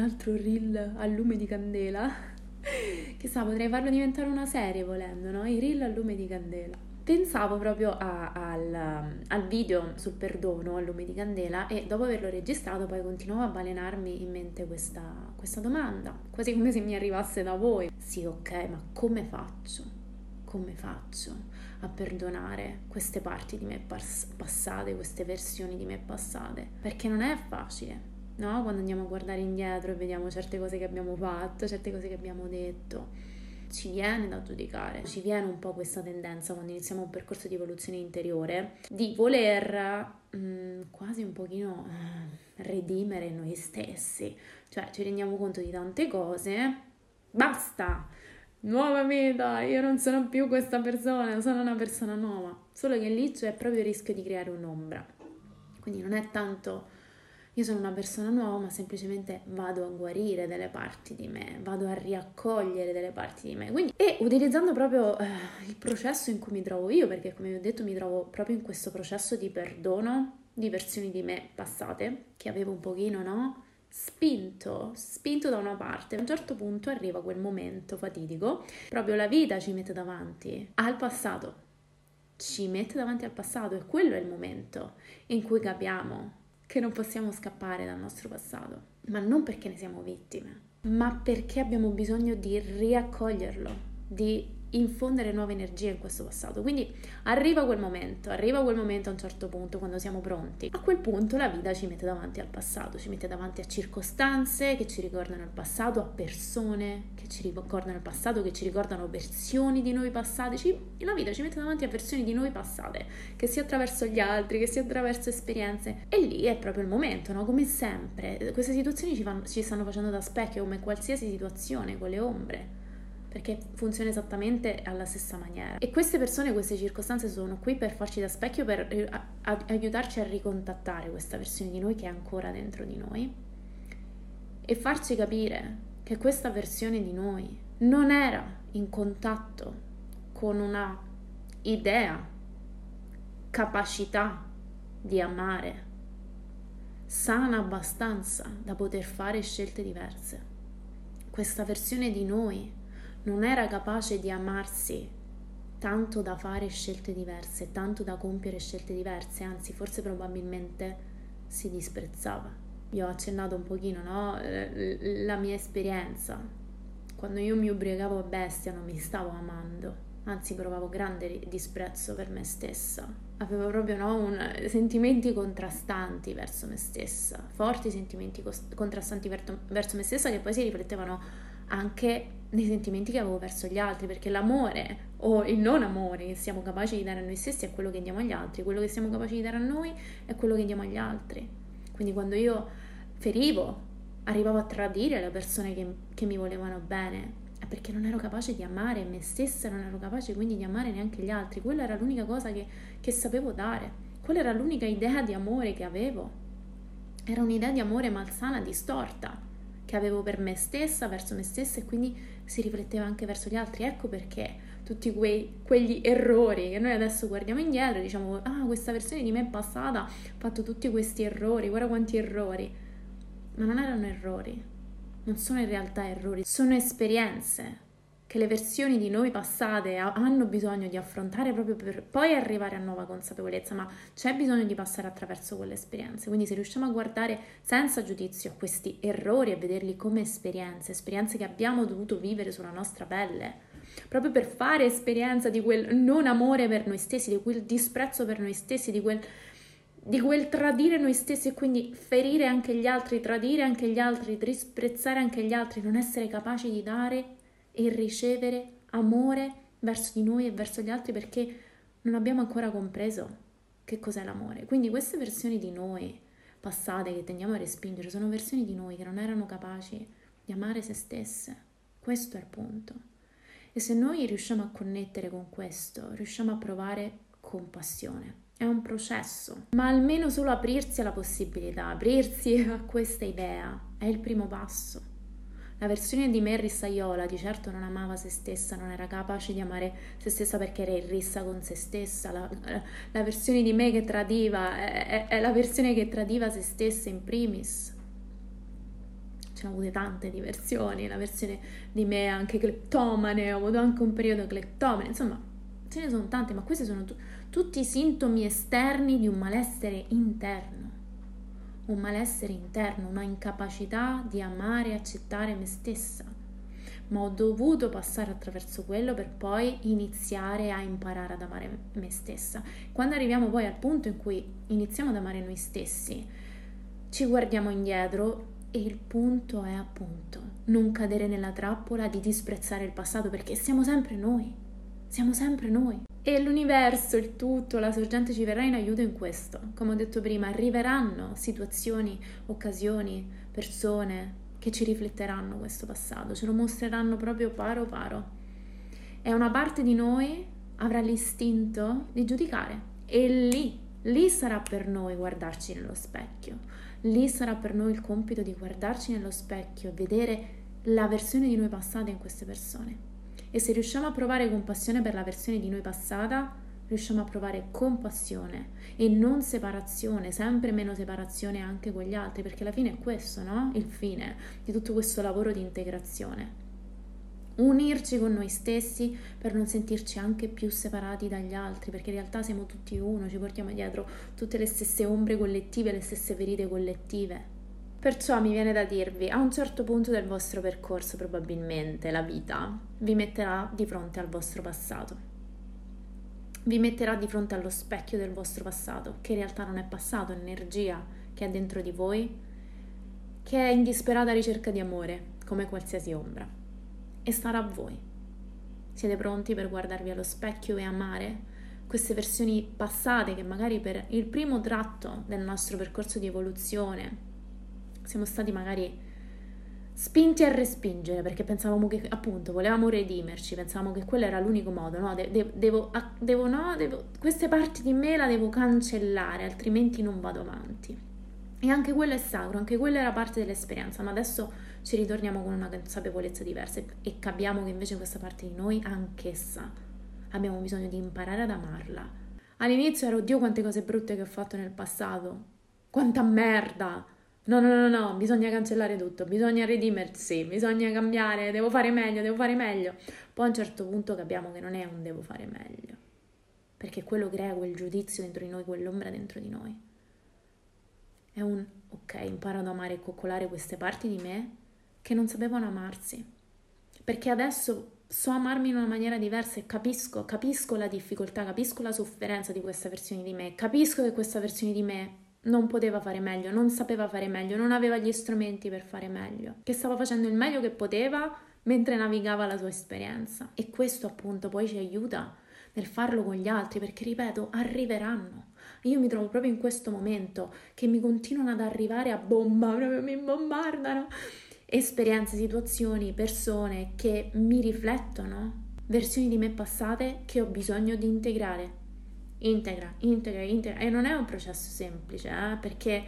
altro reel a lume di candela. Chissà, potrei farlo diventare una serie volendo, no? I reel a lume di candela. Pensavo proprio a, al, al, video sul perdono a lume di candela e dopo averlo registrato poi continuavo a balenarmi in mente questa, questa domanda, quasi come se mi arrivasse da voi. Sì, ok, ma come faccio? Come faccio? a perdonare queste parti di me pass- passate, queste versioni di me passate, perché non è facile, no? Quando andiamo a guardare indietro e vediamo certe cose che abbiamo fatto, certe cose che abbiamo detto, ci viene da giudicare, ci viene un po' questa tendenza quando iniziamo un percorso di evoluzione interiore di voler mh, mm, quasi un pochino uh, redimere noi stessi, cioè ci rendiamo conto di tante cose, basta, nuova meta, io non sono più questa persona, sono una persona nuova. Solo che lì c'è proprio il rischio di creare un'ombra. Quindi non è tanto io sono una persona nuova, ma semplicemente vado a guarire delle parti di me, vado a riaccogliere delle parti di me. Quindi, e utilizzando proprio eh, il processo in cui mi trovo io, perché come vi ho detto mi trovo proprio in questo processo di perdono di versioni di me passate, che avevo un pochino, no? spinto, spinto da una parte. A un certo punto arriva quel momento fatidico, proprio la vita ci mette davanti al passato, ci mette davanti al passato e quello è il momento in cui capiamo che non possiamo scappare dal nostro passato, ma non perché ne siamo vittime, ma perché abbiamo bisogno di riaccoglierlo, di infondere nuove energie in questo passato. Quindi arriva quel momento, arriva quel momento a un certo punto quando siamo pronti. A quel punto la vita ci mette davanti al passato, ci mette davanti a circostanze che ci ricordano il passato, a persone che ci ricordano il passato, che ci ricordano versioni di noi passate. Ci, la vita ci mette davanti a versioni di noi passate, che sia attraverso gli altri, che sia attraverso esperienze. E lì è proprio il momento, no? Come sempre, queste situazioni ci, fanno, ci stanno facendo da specchio, come qualsiasi situazione, con le ombre perché funziona esattamente alla stessa maniera. E queste persone, queste circostanze sono qui per farci da specchio, per eh, aiutarci a ricontattare questa versione di noi che è ancora dentro di noi e farci capire che questa versione di noi non era in contatto con una idea, capacità di amare sana abbastanza da poter fare scelte diverse. Questa versione di noi non era capace di amarsi tanto da fare scelte diverse, tanto da compiere scelte diverse, anzi forse probabilmente si disprezzava. Io ho accennato un pochino, no? La mia esperienza. Quando io mi ubriacavo a bestia non mi stavo amando, anzi provavo grande disprezzo per me stessa. Avevo proprio no, un, sentimenti contrastanti verso me stessa, forti sentimenti contrastanti verso me stessa che poi si riflettevano anche nei sentimenti che avevo verso gli altri, perché l'amore o il non amore che siamo capaci di dare a noi stessi è quello che diamo agli altri, quello che siamo capaci di dare a noi è quello che diamo agli altri. Quindi quando io ferivo, arrivavo a tradire le persone che, che mi volevano bene, è perché non ero capace di amare me stessa, non ero capace quindi di amare neanche gli altri, quella era l'unica cosa che, che sapevo dare, quella era l'unica idea di amore che avevo, era un'idea di amore malsana, distorta che avevo per me stessa, verso me stessa e quindi si rifletteva anche verso gli altri. Ecco perché tutti quei, quegli errori che noi adesso guardiamo indietro e diciamo ah questa versione di me è passata, ha fatto tutti questi errori, guarda quanti errori. Ma non erano errori, non sono in realtà errori, sono esperienze che le versioni di noi passate hanno bisogno di affrontare proprio per poi arrivare a nuova consapevolezza, ma c'è bisogno di passare attraverso quelle esperienze. Quindi se riusciamo a guardare senza giudizio a questi errori e vederli come esperienze, esperienze che abbiamo dovuto vivere sulla nostra pelle, proprio per fare esperienza di quel non amore per noi stessi, di quel disprezzo per noi stessi, di quel di quel tradire noi stessi e quindi ferire anche gli altri, tradire anche gli altri, disprezzare anche gli altri, non essere capaci di dare e ricevere amore verso di noi e verso gli altri perché non abbiamo ancora compreso che cos'è l'amore. Quindi queste versioni di noi passate che tendiamo a respingere sono versioni di noi che non erano capaci di amare se stesse. Questo è il punto. E se noi riusciamo a connettere con questo, riusciamo a provare compassione. È un processo, ma almeno solo aprirsi alla possibilità, aprirsi a questa idea è il primo passo. La versione di me rissaiola di certo non amava se stessa, non era capace di amare se stessa perché era in rissa con se stessa. La, la versione di me che tradiva è, è, è la versione che tradiva se stessa in primis. ce ne ho avute tante di versioni, la versione di me anche cleptomane, ho avuto anche un periodo cleptomane, insomma ce ne sono tante, ma questi sono tu- tutti sintomi esterni di un malessere interno, un malessere interno, una incapacità di amare e accettare me stessa. Ma ho dovuto passare attraverso quello per poi iniziare a imparare ad amare me stessa. Quando arriviamo poi al punto in cui iniziamo ad amare noi stessi, ci guardiamo indietro e il punto è appunto non cadere nella trappola di disprezzare il passato perché siamo sempre noi, siamo sempre noi. E l'universo, il tutto, la sorgente ci verrà in aiuto in questo. Come ho detto prima, arriveranno situazioni, occasioni, persone che ci rifletteranno questo passato, ce lo mostreranno proprio paro paro. E una parte di noi avrà l'istinto di giudicare e lì, lì sarà per noi guardarci nello specchio lì sarà per noi il compito di guardarci nello specchio e vedere la versione di noi passata in queste persone. E se riusciamo a provare compassione per la versione di noi passata, riusciamo a provare compassione e non separazione, sempre meno separazione anche con gli altri, perché alla fine è questo, no? Il fine di tutto questo lavoro di integrazione unirci con noi stessi per non sentirci anche più separati dagli altri, perché in realtà siamo tutti uno, ci portiamo dietro tutte le stesse ombre collettive, le stesse ferite collettive. Perciò mi viene da dirvi, a un certo punto del vostro percorso probabilmente la vita vi metterà di fronte al vostro passato. Vi metterà di fronte allo specchio del vostro passato, che in realtà non è passato, è energia che è dentro di voi, che è in disperata ricerca di amore, come qualsiasi ombra e starà a voi. Siete pronti per guardarvi allo specchio e amare queste versioni passate che magari per il primo tratto del nostro percorso di evoluzione siamo stati magari spinti a respingere perché pensavamo che appunto volevamo redimerci, pensavamo che quello era l'unico modo, no? De- de- devo, devo, no? Devo, queste parti di me la devo cancellare, altrimenti non vado avanti. E anche quello è sacro, anche quello era parte dell'esperienza, ma adesso ci ritorniamo con una consapevolezza diversa e capiamo che invece questa parte di noi, anch'essa, abbiamo bisogno di imparare ad amarla. All'inizio ero, Dio, quante cose brutte che ho fatto nel passato, quanta merda! No, no, no, no, bisogna cancellare tutto, bisogna redimersi, bisogna cambiare, devo fare meglio, devo fare meglio. Poi a un certo punto capiamo che non è un devo fare meglio, perché quello crea quel giudizio dentro di noi, quell'ombra dentro di noi. È un ok, imparo ad amare e coccolare queste parti di me che non sapevano amarsi. Perché adesso so amarmi in una maniera diversa e capisco, capisco la difficoltà, capisco la sofferenza di questa versione di me, capisco che questa versione di me non poteva fare meglio, non sapeva fare meglio, non aveva gli strumenti per fare meglio, che stava facendo il meglio che poteva mentre navigava la sua esperienza. E questo appunto poi ci aiuta nel farlo con gli altri, perché ripeto, arriveranno. Io mi trovo proprio in questo momento che mi continuano ad arrivare a bomba, proprio mi bombardano esperienze, situazioni, persone che mi riflettono, versioni di me passate che ho bisogno di integrare. Integra, integra, integra. E non è un processo semplice, eh? perché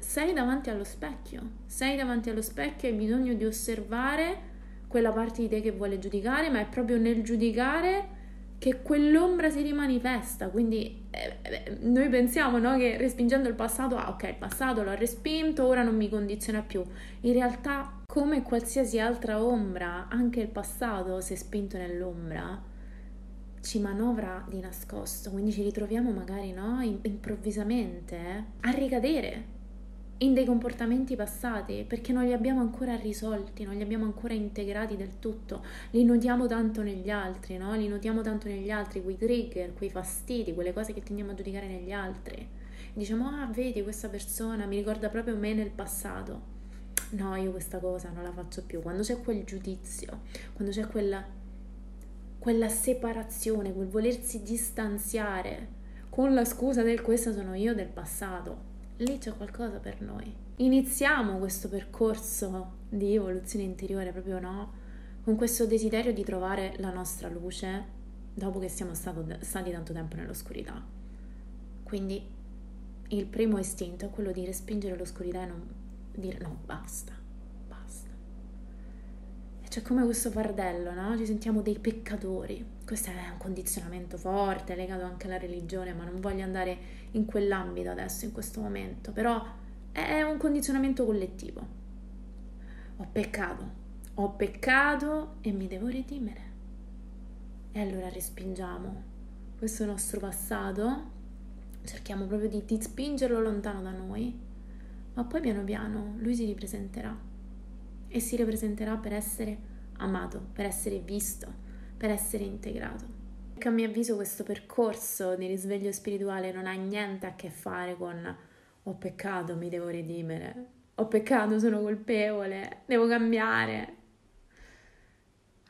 sei davanti allo specchio, sei davanti allo specchio e hai bisogno di osservare quella parte di te che vuole giudicare, ma è proprio nel giudicare che quell'ombra si rimanifesta, quindi eh, eh, noi pensiamo no, che respingendo il passato, ah ok, il passato l'ho respinto, ora non mi condiziona più. In realtà, come qualsiasi altra ombra, anche il passato, se spinto nell'ombra, ci manovra di nascosto, quindi ci ritroviamo magari no, improvvisamente a ricadere in dei comportamenti passati perché non li abbiamo ancora risolti, non li abbiamo ancora integrati del tutto, li notiamo tanto negli altri, no? Li notiamo tanto negli altri, quei trigger, quei fastidi, quelle cose che tendiamo a giudicare negli altri. Diciamo, ah, vedi, questa persona mi ricorda proprio me nel passato. No, io questa cosa non la faccio più. Quando c'è quel giudizio, quando c'è quella, quella separazione, quel volersi distanziare con la scusa del questo sono io del passato, lì c'è qualcosa per noi. Iniziamo questo percorso di evoluzione interiore proprio no? Con questo desiderio di trovare la nostra luce dopo che siamo stato, stati tanto tempo nell'oscurità. Quindi il primo istinto è quello di respingere l'oscurità e non dire no, basta. C'è come questo fardello, no? Ci sentiamo dei peccatori. Questo è un condizionamento forte, legato anche alla religione, ma non voglio andare in quell'ambito adesso, in questo momento, però è un condizionamento collettivo. ho peccato, ho peccato e mi devo redimere. E allora respingiamo questo nostro passato, cerchiamo proprio di, di spingerlo lontano da noi, ma poi piano piano lui si ripresenterà e si ripresenterà per essere amato, per essere visto, per essere integrato. Perché a mio avviso questo percorso di risveglio spirituale non ha niente a che fare con ho peccato, mi devo redimere, ho peccato, sono colpevole, devo cambiare.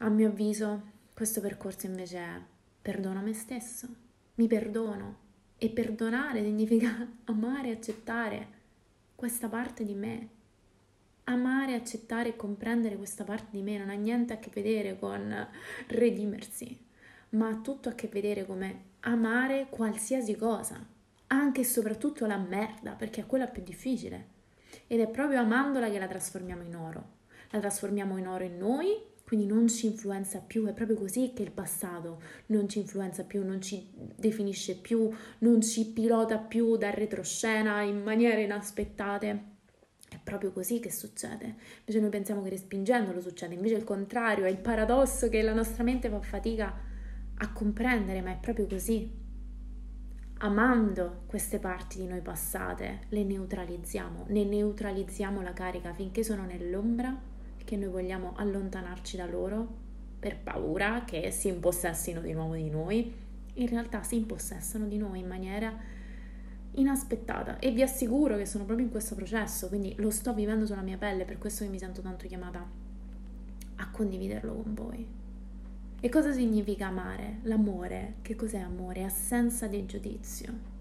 A mio avviso questo percorso invece è perdono me stesso, mi perdono e perdonare significa amare accettare questa parte di me. Amare, accettare e comprendere questa parte di me non ha niente a che vedere con redimersi, ma ha tutto a che vedere come amare qualsiasi cosa, anche e soprattutto la merda, perché è quella più difficile. Ed è proprio amandola che la trasformiamo in oro. La trasformiamo in oro in noi quindi non ci influenza più, è proprio così che il passato non ci influenza più, non ci definisce più, non ci pilota più da retroscena in maniere inaspettate. È proprio così che succede. Invece noi pensiamo che respingendolo succede, invece il contrario, è il paradosso che la nostra mente fa fatica a comprendere, ma è proprio così. Amando queste parti di noi passate, le neutralizziamo, ne neutralizziamo la carica finché sono nell'ombra che noi vogliamo allontanarci da loro per paura che si impossessino di nuovo di noi, in realtà si impossessano di noi in maniera inaspettata e vi assicuro che sono proprio in questo processo, quindi lo sto vivendo sulla mia pelle, per questo che mi sento tanto chiamata a condividerlo con voi. E cosa significa amare? L'amore, che cos'è amore? È assenza di giudizio.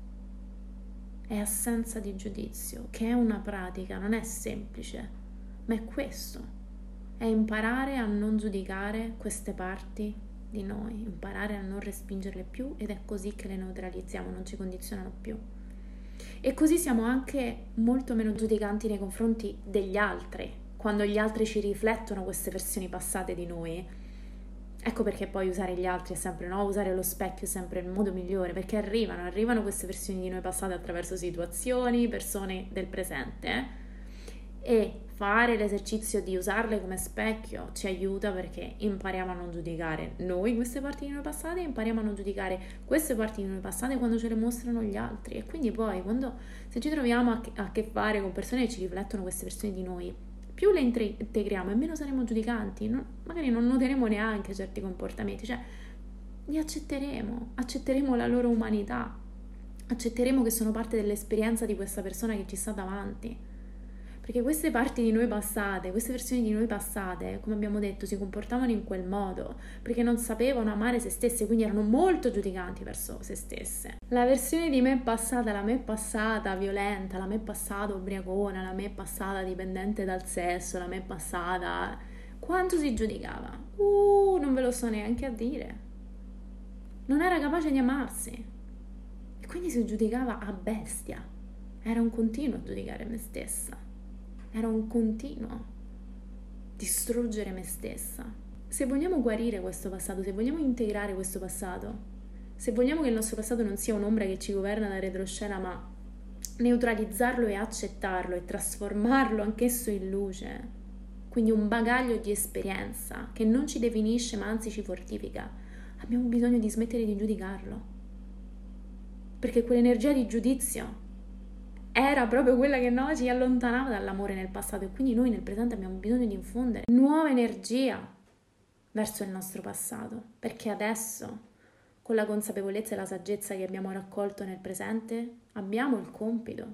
È assenza di giudizio, che è una pratica, non è semplice, ma è questo è imparare a non giudicare queste parti di noi, imparare a non respingerle più ed è così che le neutralizziamo, non ci condizionano più. E così siamo anche molto meno giudicanti nei confronti degli altri, quando gli altri ci riflettono queste versioni passate di noi. Ecco perché poi usare gli altri è sempre no, usare lo specchio è sempre il modo migliore, perché arrivano, arrivano queste versioni di noi passate attraverso situazioni, persone del presente eh? e fare l'esercizio di usarle come specchio ci aiuta perché impariamo a non giudicare noi queste parti di noi passate e impariamo a non giudicare queste parti di noi passate quando ce le mostrano gli altri. E quindi poi quando se ci troviamo a che, a che fare con persone che ci riflettono queste versioni di noi più le integriamo e meno saremo giudicanti. Non, magari non noteremo neanche certi comportamenti. Cioè li accetteremo accetteremo la loro umanità accetteremo che sono parte dell'esperienza di questa persona che ci sta davanti perché queste parti di noi passate, queste versioni di noi passate, come abbiamo detto, si comportavano in quel modo perché non sapevano amare se stesse, quindi erano molto giudicanti verso se stesse. La versione di me passata, la me passata violenta, la me passata ubriacona, la me passata dipendente dal sesso, la me passata... Quanto si giudicava? Uh, non ve lo so neanche a dire. Non era capace di amarsi. E quindi si giudicava a bestia. Era un continuo a giudicare me stessa era un continuo distruggere me stessa. Se vogliamo guarire questo passato, se vogliamo integrare questo passato, se vogliamo che il nostro passato non sia un'ombra che ci governa da retroscena, ma neutralizzarlo e accettarlo e trasformarlo anch'esso in luce, quindi un bagaglio di esperienza che non ci definisce ma anzi ci fortifica, abbiamo bisogno di smettere di giudicarlo. Perché quell'energia di giudizio era proprio quella che no, ci allontanava dall'amore nel passato e quindi noi nel presente abbiamo bisogno di infondere nuova energia verso il nostro passato, perché adesso, con la consapevolezza e la saggezza che abbiamo raccolto nel presente, abbiamo il compito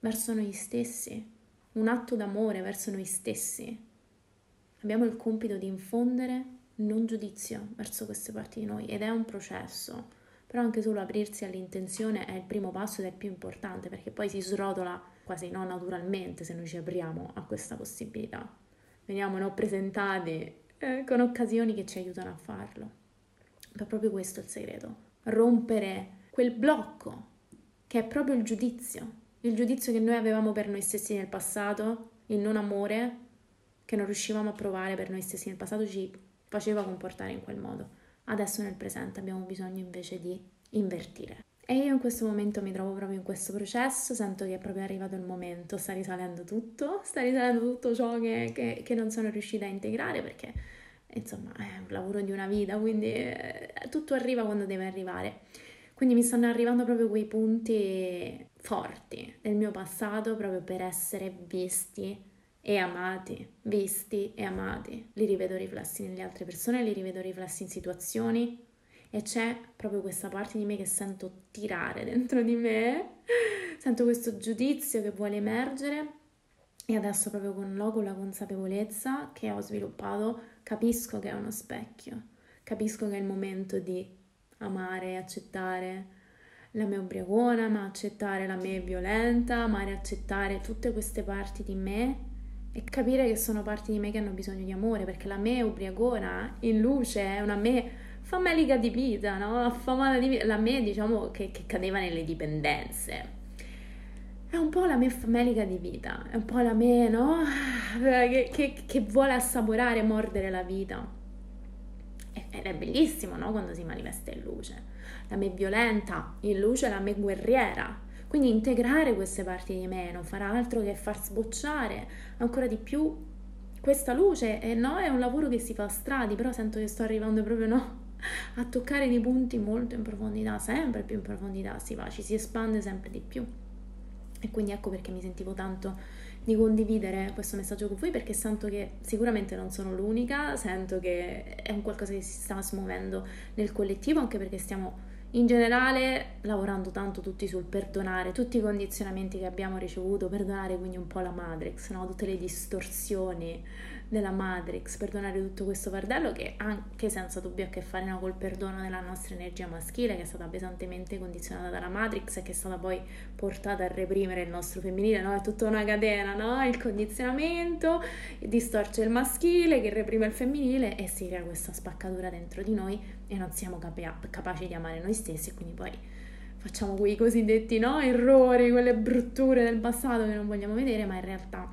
verso noi stessi, un atto d'amore verso noi stessi. Abbiamo il compito di infondere non giudizio verso queste parti di noi ed è un processo però anche solo aprirsi all'intenzione è il primo passo ed è il più importante perché poi si srotola quasi non naturalmente se noi ci apriamo a questa possibilità. Veniamo no, presentati eh, con occasioni che ci aiutano a farlo. Ma proprio questo è il segreto, rompere quel blocco che è proprio il giudizio, il giudizio che noi avevamo per noi stessi nel passato, il non amore che non riuscivamo a provare per noi stessi nel passato ci faceva comportare in quel modo. Adesso nel presente abbiamo bisogno invece di invertire E io in questo momento mi trovo proprio in questo processo, sento che è proprio arrivato il momento, sta risalendo tutto, sta risalendo tutto ciò che, che, che non sono riuscita a integrare perché insomma è un lavoro di una vita, quindi eh, tutto arriva quando deve arrivare. Quindi mi stanno arrivando proprio quei punti forti del mio passato proprio per essere visti e amati, visti e amati. Li rivedo riflessi nelle altre persone, li rivedo riflessi in situazioni. E c'è proprio questa parte di me che sento tirare dentro di me, sento questo giudizio che vuole emergere. E adesso proprio con logo la consapevolezza che ho sviluppato capisco che è uno specchio, capisco che è il momento di amare accettare la me ubriacona, ma accettare la me violenta, amare e accettare tutte queste parti di me e capire che sono parti di me che hanno bisogno di amore, perché la me ubriacona in luce è una me famelica di vita, no? Affamata di vita, la me diciamo che, che cadeva nelle dipendenze. È un po' la me famelica di vita, è un po' la me, no? Che, che, che vuole assaporare, mordere la vita. Ed è bellissimo, no? Quando si manifesta in luce. La me violenta, in luce la me guerriera. Quindi integrare queste parti di me non farà altro che far sbocciare ancora di più questa luce. E no, è un lavoro che si fa a stradi, però sento che sto arrivando proprio, no? a toccare dei punti molto in profondità, sempre più in profondità si va, ci si espande sempre di più. E quindi ecco perché mi sentivo tanto di condividere questo messaggio con voi perché sento che sicuramente non sono l'unica, sento che è un qualcosa che si sta smuovendo nel collettivo anche perché stiamo in generale lavorando tanto tutti sul perdonare, tutti i condizionamenti che abbiamo ricevuto, perdonare quindi un po' la Matrix, no? tutte le distorsioni della Matrix, perdonare tutto questo fardello che anche senza dubbio ha a che fare no, col perdono della nostra energia maschile che è stata pesantemente condizionata dalla Matrix e che è stata poi portata a reprimere il nostro femminile, no? È tutta una catena, no? Il condizionamento distorce il maschile che reprime il femminile e si crea questa spaccatura dentro di noi e non siamo capa- capaci di amare noi stessi e quindi poi facciamo quei cosiddetti no? errori, quelle brutture del passato che non vogliamo vedere, ma in realtà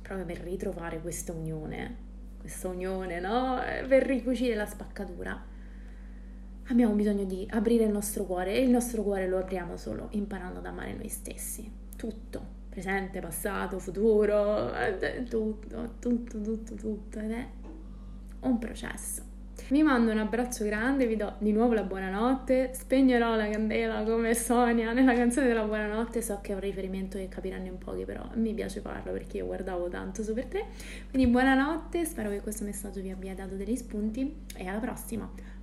proprio per ritrovare questa unione, questa unione, no? Per ricucire la spaccatura. Abbiamo bisogno di aprire il nostro cuore e il nostro cuore lo apriamo solo imparando ad amare noi stessi. Tutto, presente, passato, futuro, eh, tutto, tutto, tutto, tutto. Ed è un processo. Vi mando un abbraccio grande, vi do di nuovo la buonanotte, spegnerò la candela come Sonia nella canzone della buonanotte, so che è un riferimento che capiranno in pochi, però mi piace farlo perché io guardavo tanto Super 3. Quindi buonanotte, spero che questo messaggio vi abbia dato degli spunti e alla prossima!